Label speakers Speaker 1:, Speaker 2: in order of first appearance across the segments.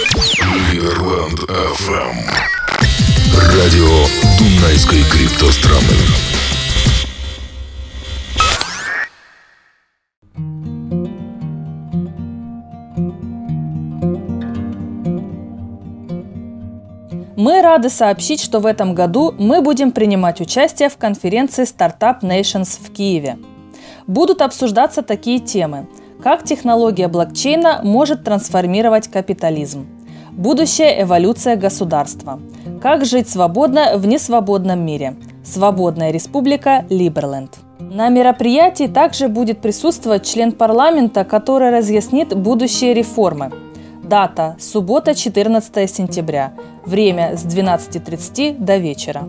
Speaker 1: Ливерленд FM. Радио Дунайской криптостраны.
Speaker 2: Мы рады сообщить, что в этом году мы будем принимать участие в конференции Startup Nations в Киеве. Будут обсуждаться такие темы, как технология блокчейна может трансформировать капитализм, будущая эволюция государства, как жить свободно в несвободном мире, свободная республика Либерленд. На мероприятии также будет присутствовать член парламента, который разъяснит будущие реформы. Дата – суббота, 14 сентября. Время с 12.30 до вечера.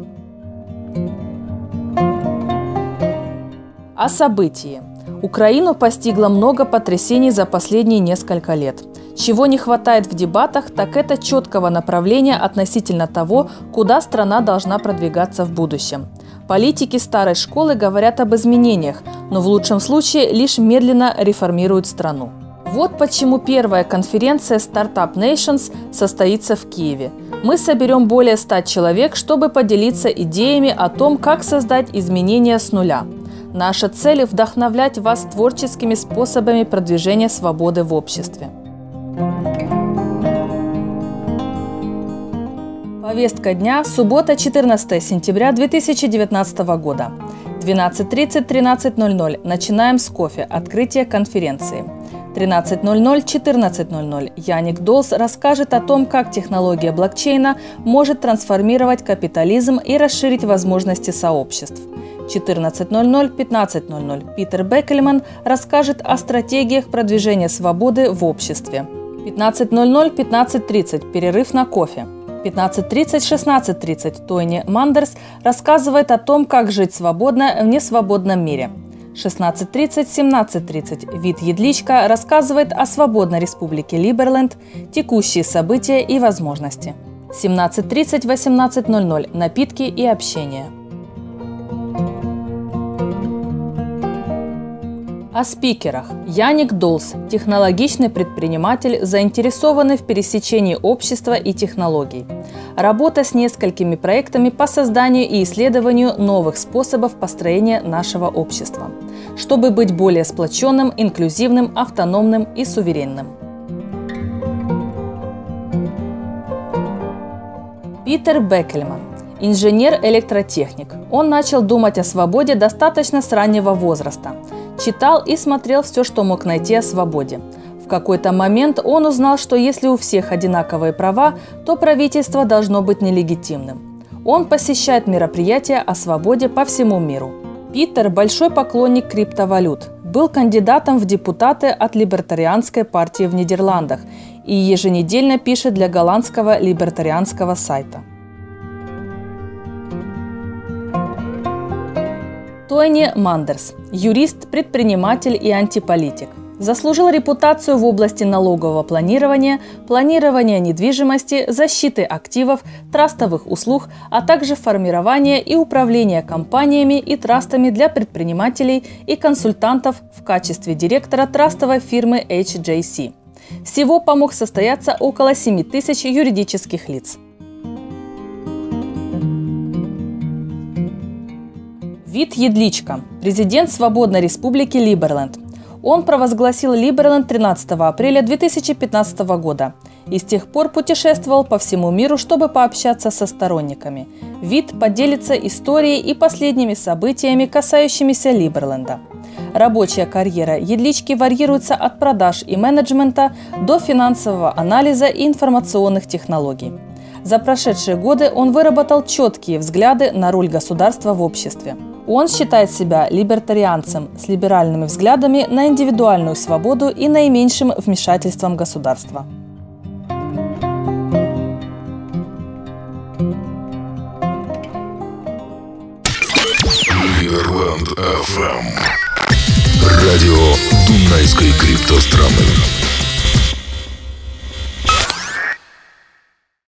Speaker 2: О событии. Украину постигло много потрясений за последние несколько лет. Чего не хватает в дебатах, так это четкого направления относительно того, куда страна должна продвигаться в будущем. Политики старой школы говорят об изменениях, но в лучшем случае лишь медленно реформируют страну. Вот почему первая конференция Startup Nations состоится в Киеве. Мы соберем более 100 человек, чтобы поделиться идеями о том, как создать изменения с нуля. Наша цель – вдохновлять вас творческими способами продвижения свободы в обществе. Повестка дня – суббота, 14 сентября 2019 года. 12.30-13.00. Начинаем с кофе. Открытие конференции. 13.00-14.00 Яник Долс расскажет о том, как технология блокчейна может трансформировать капитализм и расширить возможности сообществ. 14.00-15.00 Питер Беккельман расскажет о стратегиях продвижения свободы в обществе. 15.00-15.30 перерыв на кофе. 15.30-16.30 Тойни Мандерс рассказывает о том, как жить свободно в несвободном мире – 16.30-17.30 Вид Едличка рассказывает о свободной республике Либерленд, текущие события и возможности. 17.30-18.00 Напитки и общение. О спикерах. Яник Долс – технологичный предприниматель, заинтересованный в пересечении общества и технологий. Работа с несколькими проектами по созданию и исследованию новых способов построения нашего общества, чтобы быть более сплоченным, инклюзивным, автономным и суверенным. Питер Беккельман инженер-электротехник. Он начал думать о свободе достаточно с раннего возраста – читал и смотрел все, что мог найти о свободе. В какой-то момент он узнал, что если у всех одинаковые права, то правительство должно быть нелегитимным. Он посещает мероприятия о свободе по всему миру. Питер – большой поклонник криптовалют, был кандидатом в депутаты от Либертарианской партии в Нидерландах и еженедельно пишет для голландского либертарианского сайта. Тони Мандерс – юрист, предприниматель и антиполитик. Заслужил репутацию в области налогового планирования, планирования недвижимости, защиты активов, трастовых услуг, а также формирования и управления компаниями и трастами для предпринимателей и консультантов в качестве директора трастовой фирмы HJC. Всего помог состояться около 7 тысяч юридических лиц. Вид Едличка, президент Свободной Республики Либерленд. Он провозгласил Либерленд 13 апреля 2015 года и с тех пор путешествовал по всему миру, чтобы пообщаться со сторонниками. Вид поделится историей и последними событиями, касающимися Либерленда. Рабочая карьера Едлички варьируется от продаж и менеджмента до финансового анализа и информационных технологий. За прошедшие годы он выработал четкие взгляды на роль государства в обществе – он считает себя либертарианцем с либеральными взглядами на индивидуальную свободу и наименьшим вмешательством государства.
Speaker 1: Ливерленд FM. Радио Дунайской криптостраны.